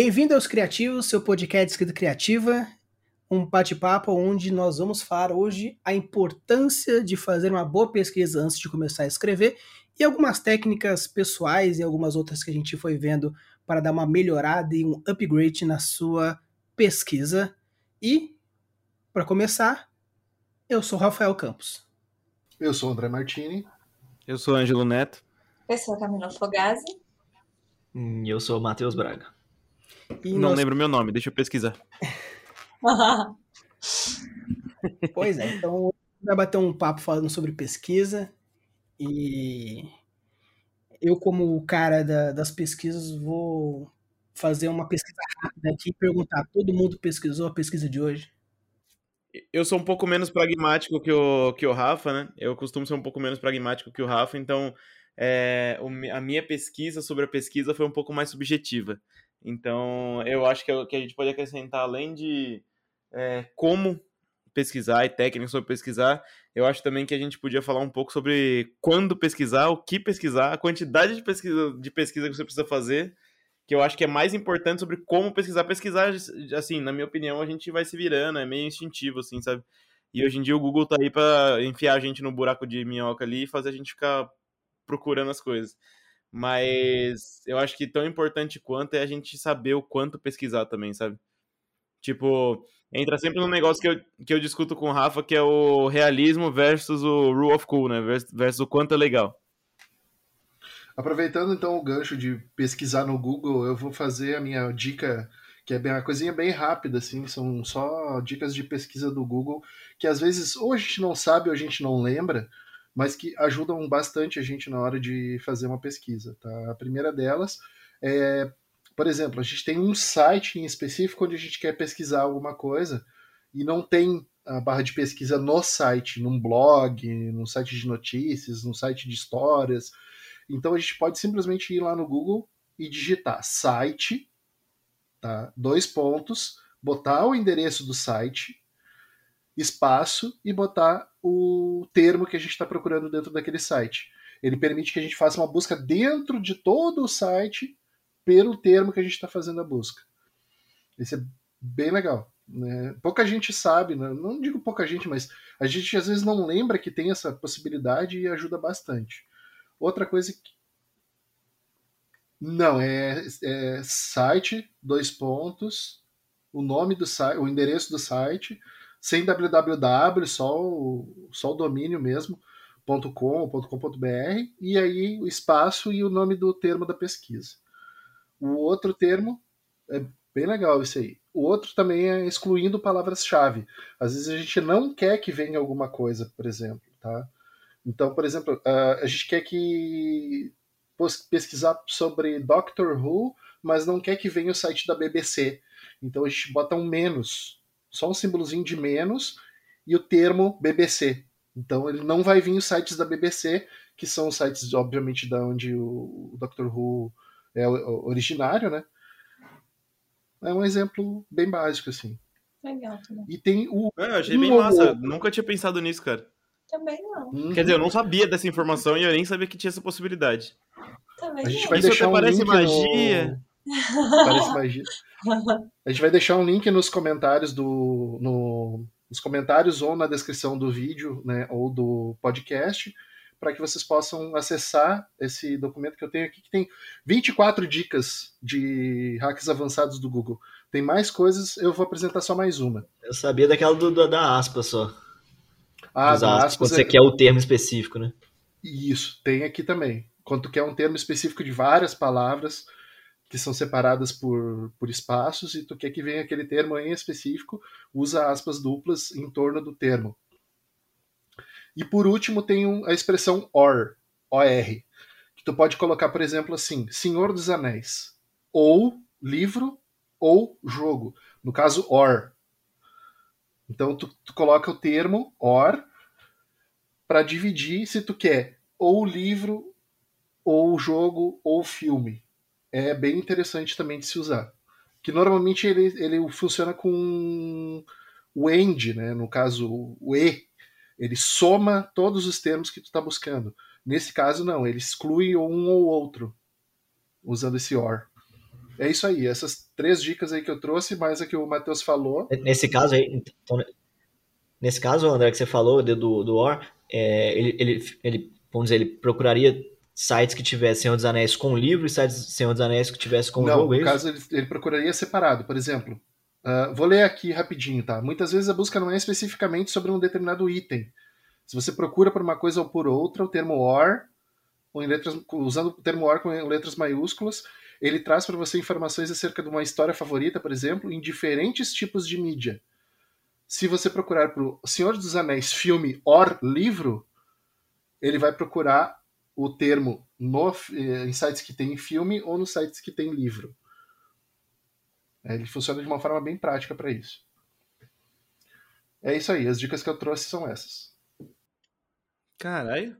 Bem-vindo aos Criativos, seu podcast de escrita criativa, um bate-papo onde nós vamos falar hoje a importância de fazer uma boa pesquisa antes de começar a escrever e algumas técnicas pessoais e algumas outras que a gente foi vendo para dar uma melhorada e um upgrade na sua pesquisa. E, para começar, eu sou Rafael Campos. Eu sou André Martini. Eu sou Ângelo Neto. Eu sou Camila Fogazzi. E eu sou Matheus Braga. E Não nós... lembro meu nome, deixa eu pesquisar. pois é, então vai bater um papo falando sobre pesquisa e eu como o cara da, das pesquisas vou fazer uma pesquisa rápida aqui e perguntar, todo mundo pesquisou a pesquisa de hoje? Eu sou um pouco menos pragmático que o, que o Rafa, né? Eu costumo ser um pouco menos pragmático que o Rafa, então é, a minha pesquisa sobre a pesquisa foi um pouco mais subjetiva. Então, eu acho que, que a gente pode acrescentar, além de é, como pesquisar e técnicas sobre pesquisar, eu acho também que a gente podia falar um pouco sobre quando pesquisar, o que pesquisar, a quantidade de pesquisa, de pesquisa que você precisa fazer, que eu acho que é mais importante sobre como pesquisar. Pesquisar, assim, na minha opinião, a gente vai se virando, é meio instintivo, assim, sabe? E hoje em dia o Google tá aí para enfiar a gente no buraco de minhoca ali e fazer a gente ficar procurando as coisas. Mas eu acho que tão importante quanto é a gente saber o quanto pesquisar também, sabe? Tipo, entra sempre num negócio que eu, que eu discuto com o Rafa, que é o realismo versus o rule of cool, né? Versus, versus o quanto é legal. Aproveitando então o gancho de pesquisar no Google, eu vou fazer a minha dica, que é bem, uma coisinha bem rápida, assim, são só dicas de pesquisa do Google, que às vezes ou a gente não sabe ou a gente não lembra, mas que ajudam bastante a gente na hora de fazer uma pesquisa. Tá? A primeira delas é, por exemplo, a gente tem um site em específico onde a gente quer pesquisar alguma coisa e não tem a barra de pesquisa no site, num blog, num site de notícias, num site de histórias. Então a gente pode simplesmente ir lá no Google e digitar site, tá? dois pontos, botar o endereço do site, espaço e botar o termo que a gente está procurando dentro daquele site. Ele permite que a gente faça uma busca dentro de todo o site pelo termo que a gente está fazendo a busca. Isso é bem legal. Né? Pouca gente sabe, né? não digo pouca gente, mas a gente às vezes não lembra que tem essa possibilidade e ajuda bastante. Outra coisa que. Não, é, é site, dois pontos, o nome do site, o endereço do site, sem www, só o, só o domínio mesmo, .com, .com.br, e aí o espaço e o nome do termo da pesquisa. O outro termo é bem legal isso aí. O outro também é excluindo palavras-chave. Às vezes a gente não quer que venha alguma coisa, por exemplo, tá? Então, por exemplo, a gente quer que pesquisar sobre Doctor Who, mas não quer que venha o site da BBC. Então a gente bota um menos só um símbolozinho de menos e o termo BBC. Então ele não vai vir os sites da BBC, que são os sites, obviamente, da onde o Doctor Who é originário, né? É um exemplo bem básico, assim. Legal também. E tem o. É, eu achei bem massa. Nunca tinha pensado nisso, cara. Também não. Uhum. Quer dizer, eu não sabia dessa informação e eu nem sabia que tinha essa possibilidade. Também a gente não. vai Isso deixar até um parece link magia. No... Parece magia. A gente vai deixar um link nos comentários do. No, nos comentários ou na descrição do vídeo, né? Ou do podcast, para que vocês possam acessar esse documento que eu tenho aqui, que tem 24 dicas de hacks avançados do Google. Tem mais coisas, eu vou apresentar só mais uma. Eu sabia daquela do, do da aspa só. Ah, Dos da aspas, aspas você é- quer o termo específico, né? Isso, tem aqui também. Quando tu quer um termo específico de várias palavras que são separadas por, por espaços e tu quer que venha aquele termo em específico, usa aspas duplas em torno do termo. E por último tem a expressão OR, OR, que tu pode colocar, por exemplo, assim, Senhor dos Anéis, ou livro ou jogo. No caso, OR. Então tu, tu coloca o termo OR para dividir se tu quer ou livro, ou jogo, ou filme. É bem interessante também de se usar. Que normalmente ele, ele funciona com o AND, né? no caso o E. Ele soma todos os termos que tu está buscando. Nesse caso, não, ele exclui um ou outro, usando esse OR. É isso aí, essas três dicas aí que eu trouxe, mais a que o Matheus falou. Nesse caso aí, então, nesse caso, André, que você falou do, do OR, é, ele, ele, ele, vamos dizer, ele procuraria sites que tivessem Senhor dos Anéis com livro e sites Senhor dos Anéis que tivessem com Não, jogo, é no caso ele, ele procuraria separado, por exemplo. ah, vou ler aqui rapidinho, tá? Muitas vezes a busca não é especificamente sobre um determinado item. Se você procura por uma coisa ou por outra, o termo OR, ou em letras, usando o termo OR com letras maiúsculas, ele traz para você informações acerca de uma história favorita, por exemplo, em diferentes tipos de mídia. Se você procurar por Senhor dos Anéis filme OR livro, ele vai procurar o termo no, eh, em sites que tem filme ou nos sites que tem livro. É, Ele funciona de uma forma bem prática para isso. É isso aí, as dicas que eu trouxe são essas. Caralho.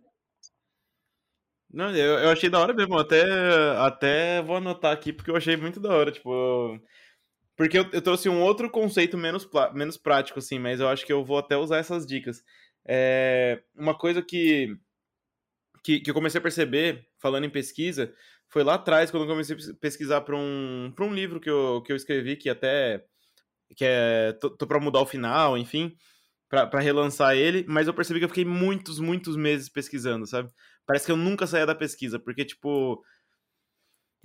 Não, eu, eu achei da hora mesmo. Até, até vou anotar aqui porque eu achei muito da hora. Tipo. Porque eu, eu trouxe um outro conceito menos, menos prático, assim, mas eu acho que eu vou até usar essas dicas. É, uma coisa que, que, que eu comecei a perceber, falando em pesquisa, foi lá atrás, quando eu comecei a pes- pesquisar para um, um livro que eu, que eu escrevi, que até. que é. tô, tô pra mudar o final, enfim para relançar ele, mas eu percebi que eu fiquei muitos, muitos meses pesquisando, sabe? Parece que eu nunca saía da pesquisa, porque, tipo.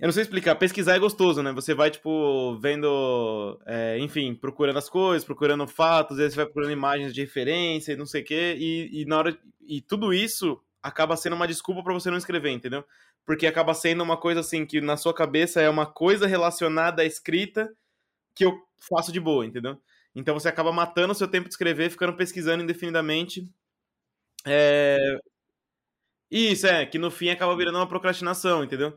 Eu não sei explicar, pesquisar é gostoso, né? Você vai, tipo, vendo, é, enfim, procurando as coisas, procurando fatos, às vezes você vai procurando imagens de referência e não sei o quê, e, e na hora. E tudo isso acaba sendo uma desculpa para você não escrever, entendeu? Porque acaba sendo uma coisa assim, que na sua cabeça é uma coisa relacionada à escrita que eu faço de boa, entendeu? Então você acaba matando o seu tempo de escrever, ficando pesquisando indefinidamente. É... Isso, é, que no fim acaba virando uma procrastinação, entendeu?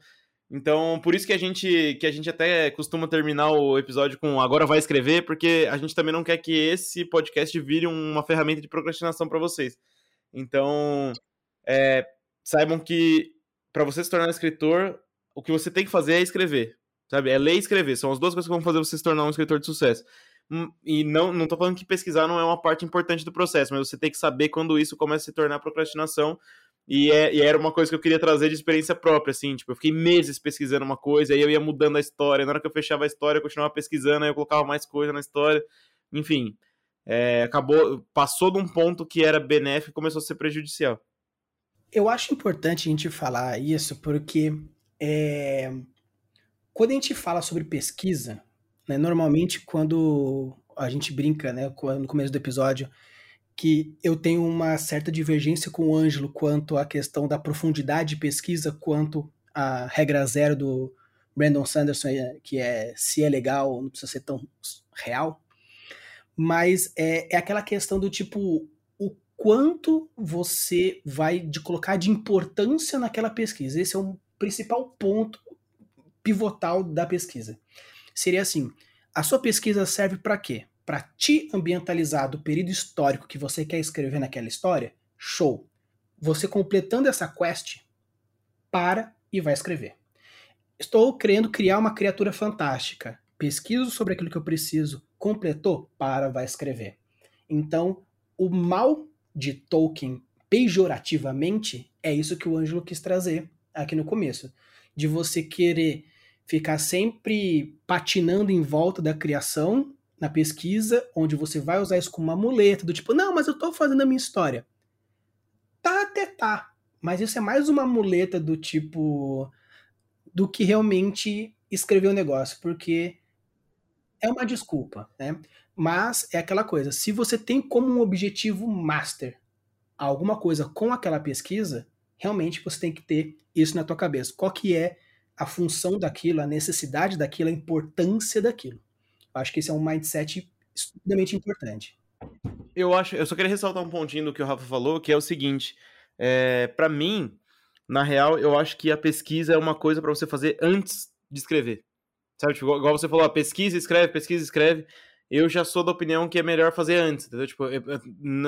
Então, por isso que a gente que a gente até costuma terminar o episódio com agora vai escrever, porque a gente também não quer que esse podcast vire uma ferramenta de procrastinação para vocês. Então, é, saibam que para você se tornar escritor, o que você tem que fazer é escrever, sabe? É ler e escrever. São as duas coisas que vão fazer você se tornar um escritor de sucesso. Hum, E não, não tô falando que pesquisar não é uma parte importante do processo, mas você tem que saber quando isso começa a se tornar procrastinação. E, é, e era uma coisa que eu queria trazer de experiência própria, assim, tipo, eu fiquei meses pesquisando uma coisa, aí eu ia mudando a história, na hora que eu fechava a história, eu continuava pesquisando, aí eu colocava mais coisa na história, enfim, é, acabou, passou de um ponto que era benéfico e começou a ser prejudicial. Eu acho importante a gente falar isso porque é, quando a gente fala sobre pesquisa, né, normalmente quando a gente brinca, né, no começo do episódio, que eu tenho uma certa divergência com o Ângelo quanto à questão da profundidade de pesquisa, quanto à regra zero do Brandon Sanderson, é, que é se é legal, não precisa ser tão real. Mas é, é aquela questão do tipo, quanto você vai de colocar de importância naquela pesquisa. Esse é o principal ponto pivotal da pesquisa. Seria assim: a sua pesquisa serve para quê? Para te ambientalizar do período histórico que você quer escrever naquela história? Show! Você completando essa quest, para e vai escrever. Estou querendo criar uma criatura fantástica. Pesquiso sobre aquilo que eu preciso. Completou? Para, vai escrever. Então, o mal de Tolkien, pejorativamente, é isso que o Ângelo quis trazer aqui no começo. De você querer ficar sempre patinando em volta da criação, na pesquisa, onde você vai usar isso como uma muleta, do tipo, não, mas eu tô fazendo a minha história. Tá, até tá. Mas isso é mais uma muleta do tipo. do que realmente escrever o negócio, porque é uma desculpa, né? Mas é aquela coisa, se você tem como um objetivo master alguma coisa com aquela pesquisa, realmente você tem que ter isso na tua cabeça. Qual que é a função daquilo, a necessidade daquilo, a importância daquilo. Eu acho que esse é um mindset extremamente importante. Eu acho, eu só queria ressaltar um pontinho do que o Rafa falou, que é o seguinte, é, para mim, na real, eu acho que a pesquisa é uma coisa para você fazer antes de escrever. Sabe, tipo, igual você falou, a pesquisa, escreve, pesquisa, escreve. Eu já sou da opinião que é melhor fazer antes, entendeu? Tipo, é,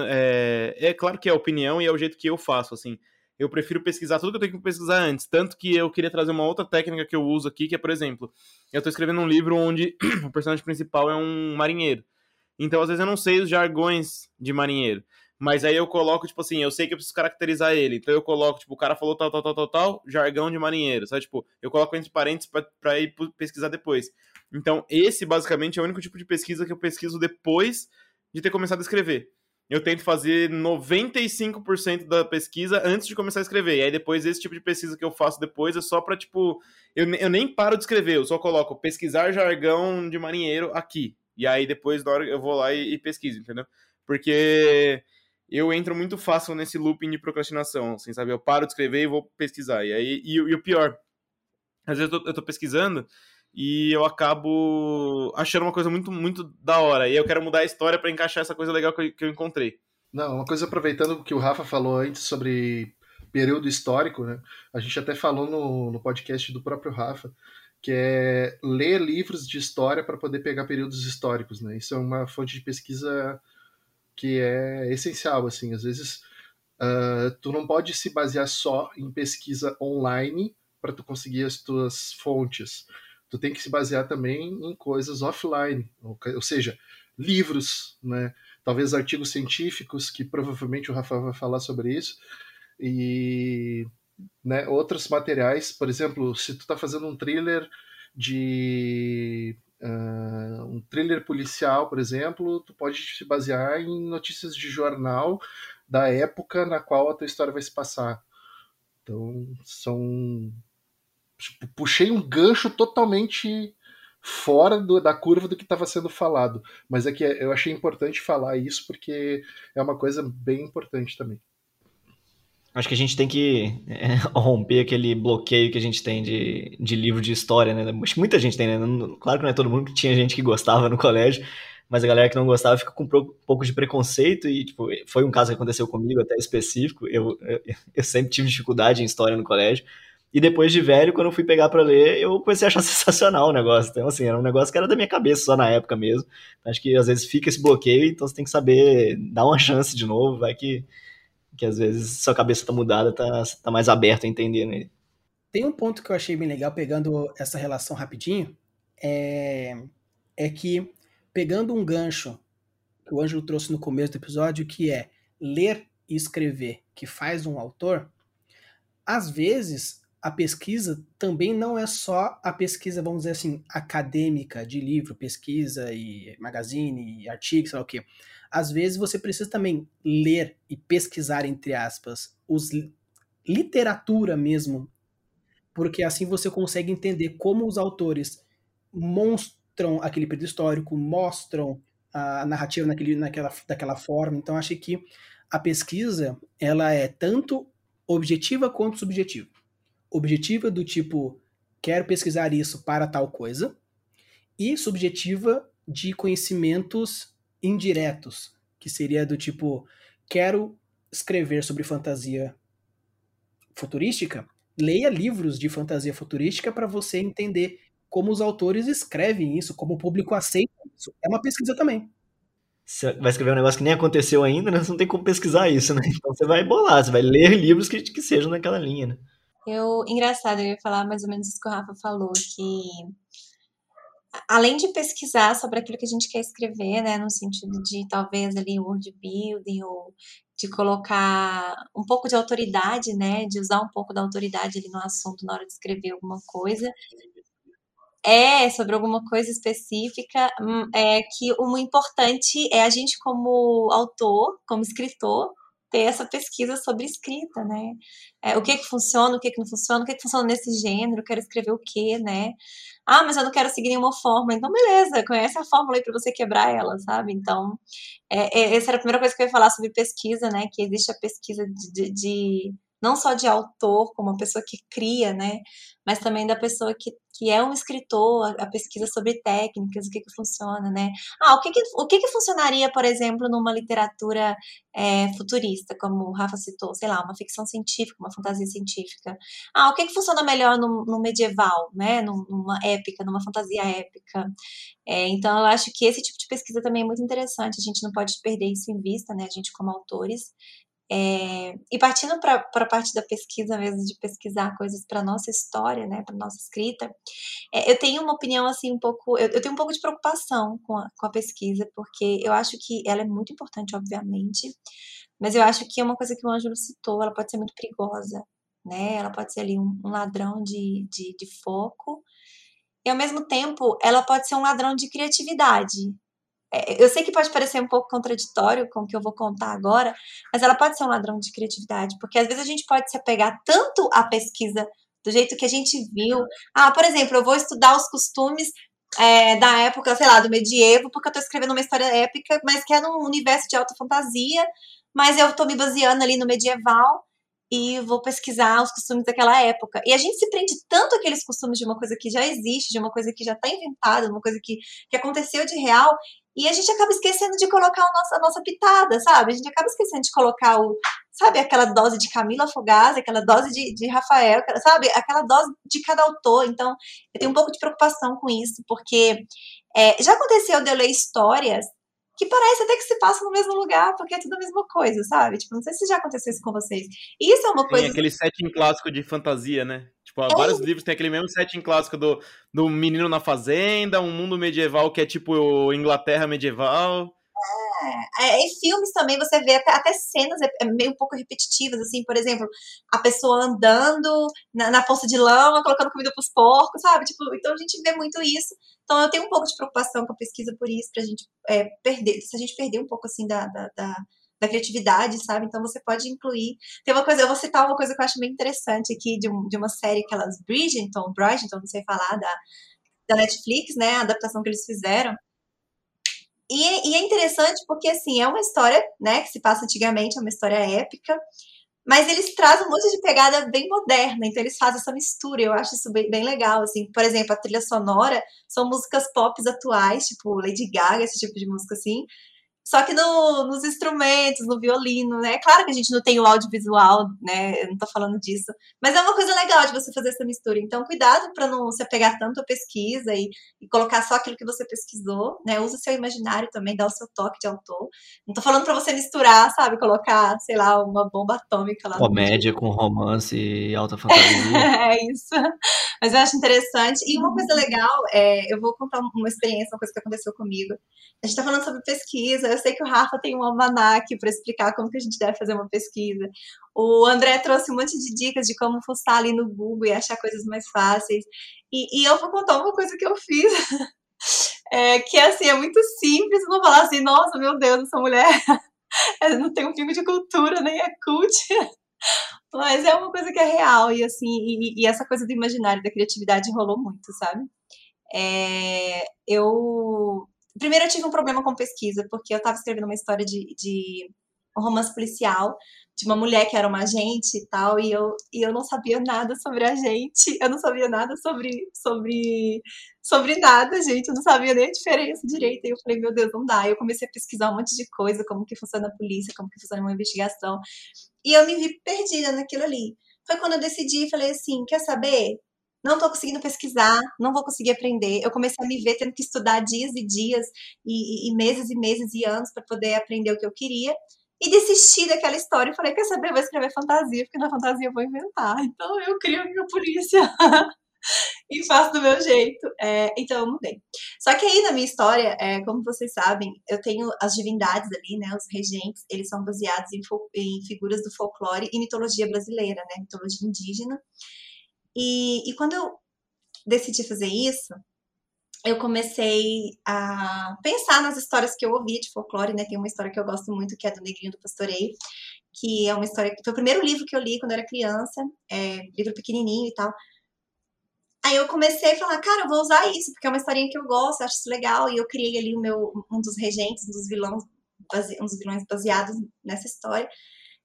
é, é claro que é a opinião e é o jeito que eu faço, assim. Eu prefiro pesquisar tudo que eu tenho que pesquisar antes. Tanto que eu queria trazer uma outra técnica que eu uso aqui, que é, por exemplo, eu tô escrevendo um livro onde o personagem principal é um marinheiro. Então, às vezes, eu não sei os jargões de marinheiro. Mas aí eu coloco, tipo assim, eu sei que eu preciso caracterizar ele. Então eu coloco, tipo, o cara falou tal, tal, tal, tal, tal, jargão de marinheiro. Sabe? Tipo, eu coloco entre parênteses pra, pra ir pesquisar depois. Então, esse basicamente é o único tipo de pesquisa que eu pesquiso depois de ter começado a escrever. Eu tento fazer 95% da pesquisa antes de começar a escrever. E aí depois esse tipo de pesquisa que eu faço depois é só pra, tipo, eu, eu nem paro de escrever, eu só coloco pesquisar jargão de marinheiro aqui. E aí depois na hora eu vou lá e, e pesquiso, entendeu? Porque eu entro muito fácil nesse looping de procrastinação, assim, sabe? Eu paro de escrever e vou pesquisar. E aí, e, e o pior, às vezes eu tô, eu tô, pesquisando e eu acabo achando uma coisa muito, muito da hora. E eu quero mudar a história para encaixar essa coisa legal que eu, encontrei. Não, uma coisa aproveitando o que o Rafa falou antes sobre período histórico, né? A gente até falou no, no podcast do próprio Rafa, que é ler livros de história para poder pegar períodos históricos, né? Isso é uma fonte de pesquisa que é essencial, assim, às vezes uh, tu não pode se basear só em pesquisa online para tu conseguir as tuas fontes. Tu tem que se basear também em coisas offline, ou, ou seja, livros, né? Talvez artigos científicos, que provavelmente o Rafael vai falar sobre isso, e né, outros materiais, por exemplo, se tu está fazendo um thriller de Uh, um thriller policial, por exemplo, tu pode se basear em notícias de jornal da época na qual a tua história vai se passar. Então, são. Tipo, puxei um gancho totalmente fora do, da curva do que estava sendo falado. Mas é que eu achei importante falar isso porque é uma coisa bem importante também. Acho que a gente tem que é, romper aquele bloqueio que a gente tem de, de livro de história, né? Acho que muita gente tem, né? Claro que não é todo mundo, que tinha gente que gostava no colégio, mas a galera que não gostava fica com um pouco de preconceito e, tipo, foi um caso que aconteceu comigo até específico. Eu, eu, eu sempre tive dificuldade em história no colégio. E depois de velho, quando eu fui pegar para ler, eu comecei a achar sensacional o negócio. Então, assim, era um negócio que era da minha cabeça só na época mesmo. Acho que às vezes fica esse bloqueio, então você tem que saber dar uma chance de novo, vai que que às vezes sua cabeça tá mudada, tá, tá mais aberto a entender, né? Tem um ponto que eu achei bem legal, pegando essa relação rapidinho, é, é que, pegando um gancho que o Ângelo trouxe no começo do episódio, que é ler e escrever, que faz um autor, às vezes a pesquisa também não é só a pesquisa, vamos dizer assim, acadêmica de livro, pesquisa e magazine, e artigo, sei lá o quê às vezes você precisa também ler e pesquisar, entre aspas, os literatura mesmo, porque assim você consegue entender como os autores mostram aquele período histórico, mostram a narrativa naquele, naquela, daquela forma. Então, acho que a pesquisa ela é tanto objetiva quanto subjetiva. Objetiva do tipo, quero pesquisar isso para tal coisa, e subjetiva de conhecimentos indiretos, que seria do tipo, quero escrever sobre fantasia futurística, leia livros de fantasia futurística para você entender como os autores escrevem isso, como o público aceita isso. É uma pesquisa também. Você vai escrever um negócio que nem aconteceu ainda, né? Você não tem como pesquisar isso, né? Então você vai bolar, você vai ler livros que, que sejam naquela linha, né? Eu, engraçado, eu ia falar mais ou menos isso que o Rafa falou, que além de pesquisar sobre aquilo que a gente quer escrever, né, no sentido de talvez ali word building ou de colocar um pouco de autoridade, né, de usar um pouco da autoridade ali no assunto na hora de escrever alguma coisa, é sobre alguma coisa específica, hum, é que o importante é a gente como autor, como escritor, ter essa pesquisa sobre escrita, né? É, o que que funciona, o que que não funciona, o que que funciona nesse gênero, quero escrever o quê, né? Ah, mas eu não quero seguir nenhuma fórmula. Então, beleza, conhece a fórmula aí para você quebrar ela, sabe? Então, é, é, essa era a primeira coisa que eu ia falar sobre pesquisa, né? Que existe a pesquisa de, de, de não só de autor, como uma pessoa que cria, né? Mas também da pessoa que, que é um escritor, a, pesquisa sobre técnicas, o que que funciona, né? Ah, o que que, o que, que funcionaria, por exemplo, numa literatura é, futurista, como o Rafa citou, sei lá, uma ficção científica, uma fantasia científica. Ah, o que que funciona melhor no, no medieval, né? Numa épica, numa fantasia épica. É, então, eu acho que esse tipo de pesquisa também é muito interessante, a gente não pode perder isso em vista, né? A gente como autores, é, e partindo para a parte da pesquisa mesmo, de pesquisar coisas para nossa história, né, para nossa escrita, é, eu tenho uma opinião assim um pouco, eu, eu tenho um pouco de preocupação com a, com a pesquisa, porque eu acho que ela é muito importante, obviamente, Mas eu acho que é uma coisa que o Ângelo citou, ela pode ser muito perigosa, né? Ela pode ser ali um, um ladrão de, de, de foco. E ao mesmo tempo, ela pode ser um ladrão de criatividade. É, eu sei que pode parecer um pouco contraditório com o que eu vou contar agora, mas ela pode ser um ladrão de criatividade, porque às vezes a gente pode se apegar tanto à pesquisa do jeito que a gente viu. Ah, por exemplo, eu vou estudar os costumes é, da época, sei lá, do medievo, porque eu estou escrevendo uma história épica, mas que é num universo de alta fantasia, mas eu estou me baseando ali no medieval e vou pesquisar os costumes daquela época. E a gente se prende tanto àqueles costumes de uma coisa que já existe, de uma coisa que já está inventada, de uma coisa que, que aconteceu de real, e a gente acaba esquecendo de colocar a nossa, a nossa pitada, sabe? A gente acaba esquecendo de colocar o, sabe, aquela dose de Camila Fogazzi, aquela dose de, de Rafael, sabe? Aquela dose de cada autor. Então, eu tenho um pouco de preocupação com isso, porque é, já aconteceu de eu ler histórias que parece até que se passa no mesmo lugar, porque é tudo a mesma coisa, sabe? Tipo, não sei se já aconteceu isso com vocês. Isso é uma coisa. Tem aquele setting clássico de fantasia, né? Tipo, é. vários livros tem aquele mesmo setting clássico do, do menino na fazenda, um mundo medieval que é tipo Inglaterra medieval. É, é, em filmes também você vê até, até cenas é, é, meio um pouco repetitivas, assim, por exemplo, a pessoa andando na, na poça de lama, colocando comida para os porcos, sabe? Tipo, então a gente vê muito isso. Então eu tenho um pouco de preocupação com a pesquisa por isso, pra gente é, perder, se a gente perder um pouco assim da, da, da, da, criatividade, sabe? Então você pode incluir. Tem uma coisa, eu vou citar uma coisa que eu acho bem interessante aqui de, um, de uma série, aquelas Bridgerton, Bridgerton, não sei falar, da, da Netflix, né? A adaptação que eles fizeram e, e, é interessante porque, assim, é uma história, né, que se passa antigamente, é uma história épica, mas eles trazem um monte de pegada bem moderna, então eles fazem essa mistura, eu acho isso bem, bem legal, assim, por exemplo, a trilha sonora são músicas pop atuais, tipo Lady Gaga, esse tipo de música, assim, só que no, nos instrumentos, no violino, né? É claro que a gente não tem o audiovisual, né? Eu não tô falando disso. Mas é uma coisa legal de você fazer essa mistura. Então, cuidado para não se apegar tanto à pesquisa e, e, colocar só aquilo que você pesquisou, né? Usa o seu imaginário também, dá o seu toque de autor. Não tô falando para você misturar, sabe? Colocar, sei lá, uma bomba atômica lá. Comédia com romance e alta fantasia. é isso. Mas eu acho interessante. E uma coisa legal, é, eu vou contar uma experiência, uma coisa que aconteceu comigo. A gente tá falando sobre pesquisa, sei que o Rafa tem um almanac para explicar como que a gente deve fazer uma pesquisa. O André trouxe um monte de dicas de como fuçar ali no Google e achar coisas mais fáceis. E, e eu vou contar uma coisa que eu fiz. É, que assim, é muito simples, não falar assim, nossa, meu Deus, essa mulher não tem um pingo de cultura, nem é cult. Mas é uma coisa que é real, e assim, e, e essa coisa do imaginário, da criatividade rolou muito, sabe? É, eu Primeiro eu tive um problema com pesquisa, porque eu estava escrevendo uma história de, de um romance policial de uma mulher que era uma agente e tal, e eu, e eu não sabia nada sobre a gente, eu não sabia nada sobre, sobre, sobre nada, gente, eu não sabia nem a diferença direito, e eu falei, meu Deus, não dá, eu comecei a pesquisar um monte de coisa, como que funciona a polícia, como que funciona uma investigação, e eu me vi perdida naquilo ali. Foi quando eu decidi, e falei assim, quer saber? Não estou conseguindo pesquisar, não vou conseguir aprender. Eu comecei a me ver tendo que estudar dias e dias, e, e meses e meses e anos para poder aprender o que eu queria. E desisti daquela história e falei: quer saber? Eu vou escrever fantasia, porque na fantasia eu vou inventar. Então eu crio a minha polícia. e faço do meu jeito. É, então eu mudei. Só que aí na minha história, é, como vocês sabem, eu tenho as divindades ali, né? Os regentes, eles são baseados em, em figuras do folclore e mitologia brasileira, né? Mitologia indígena. E, e quando eu decidi fazer isso, eu comecei a pensar nas histórias que eu ouvi de folclore, né? Tem uma história que eu gosto muito, que é do Negrinho do Pastoreio, que é uma história que foi o primeiro livro que eu li quando eu era criança, é, livro pequenininho e tal. Aí eu comecei a falar, cara, eu vou usar isso, porque é uma historinha que eu gosto, acho isso legal, e eu criei ali o meu, um dos regentes, um dos vilões, um dos vilões baseados nessa história.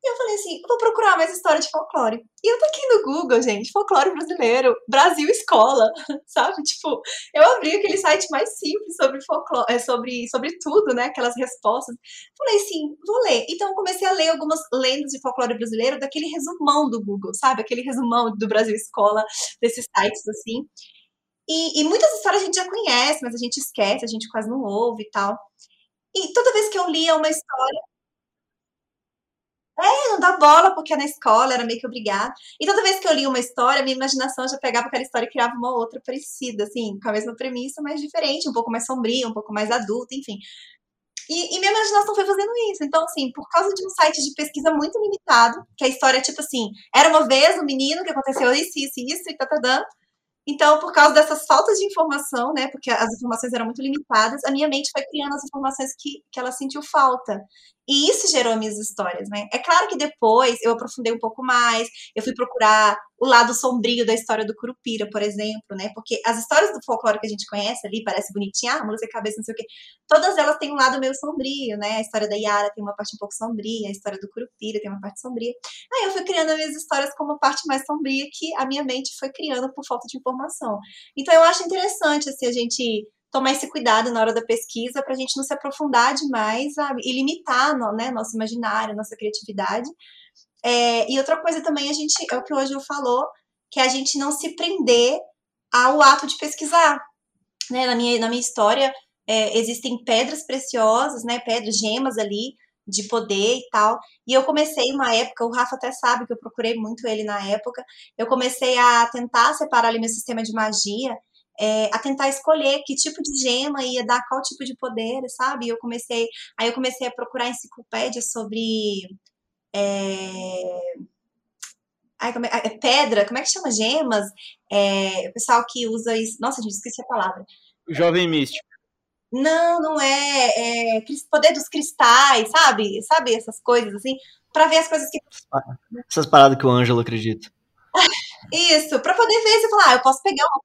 E eu falei assim, vou procurar mais história de folclore. E eu tô aqui no Google, gente, folclore brasileiro, Brasil Escola, sabe? Tipo, eu abri aquele site mais simples sobre folclore, é, sobre, sobre tudo, né? Aquelas respostas. Falei assim, vou ler. Então comecei a ler algumas lendas de folclore brasileiro daquele resumão do Google, sabe? Aquele resumão do Brasil Escola, desses sites assim. E, e muitas histórias a gente já conhece, mas a gente esquece, a gente quase não ouve e tal. E toda vez que eu lia uma história, é, dá bola, porque na escola era meio que obrigado. E toda vez que eu li uma história, minha imaginação já pegava aquela história e criava uma outra parecida, assim, com a mesma premissa, mas diferente, um pouco mais sombria, um pouco mais adulta, enfim. E, e, minha imaginação foi fazendo isso. Então, assim, por causa de um site de pesquisa muito limitado, que a história é tipo assim, era uma vez um menino que aconteceu isso, isso, isso, e tá, tá, tá. Então, por causa dessas faltas de informação, né, porque as informações eram muito limitadas, a minha mente foi criando as informações que, que ela sentiu falta. E isso gerou minhas histórias, né? É claro que depois eu aprofundei um pouco mais, eu fui procurar o lado sombrio da história do Curupira, por exemplo, né? Porque as histórias do folclore que a gente conhece ali, parece bonitinha, ah, sem cabeça, não sei o quê. Todas elas têm um lado meio sombrio, né? A história da Yara tem uma parte um pouco sombria, a história do Curupira tem uma parte sombria. Aí eu fui criando as minhas histórias como parte mais sombria que a minha mente foi criando por falta de informação. Então eu acho interessante, assim, a gente tomar esse cuidado na hora da pesquisa para a gente não se aprofundar demais a, e limitar no, né, nosso imaginário, nossa criatividade. É, e outra coisa também, a gente, é o que hoje eu falou, que é a gente não se prender ao ato de pesquisar. Né? Na, minha, na minha história, é, existem pedras preciosas, né, pedras, gemas ali, de poder e tal. E eu comecei uma época, o Rafa até sabe que eu procurei muito ele na época, eu comecei a tentar separar ali meu sistema de magia é, a tentar escolher que tipo de gema ia dar qual tipo de poder, sabe? Eu comecei, aí eu comecei a procurar enciclopédias sobre é, ai, como é, é, pedra, como é que chama gemas? É, o pessoal que usa isso, nossa, gente, esqueci a palavra. Jovem místico. Não, não é, é poder dos cristais, sabe? Sabe essas coisas assim, para ver as coisas que essas paradas que o Ângelo acredita. Isso, para poder ver se falar, ah, eu posso pegar uma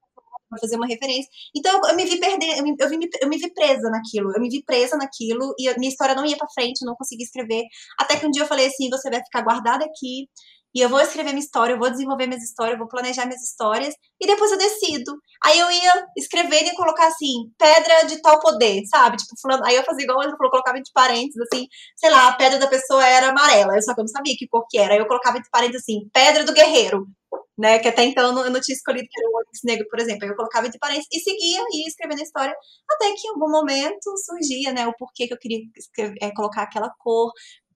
para fazer uma referência. Então eu, eu me vi perder, eu me, eu, eu me vi presa naquilo, eu me vi presa naquilo e a minha história não ia para frente, eu não conseguia escrever. Até que um dia eu falei assim: você vai ficar guardada aqui e eu vou escrever minha história, eu vou desenvolver minhas histórias, eu vou planejar minhas histórias e depois eu decido. Aí eu ia escrever e colocar assim, pedra de tal poder, sabe? Tipo, fulano, aí eu fazia igual ele falou, colocava entre parênteses assim, sei lá, a pedra da pessoa era amarela, só que eu não sabia que cor que era. Aí eu colocava entre parênteses assim, pedra do guerreiro né? Que até então eu não, tinha escolhido que era o Onix Negro, por exemplo. Eu colocava entre parênteses e seguia e ia escrevendo a história, até que em algum momento surgia, né? O porquê que eu queria escrever, é, colocar aquela cor,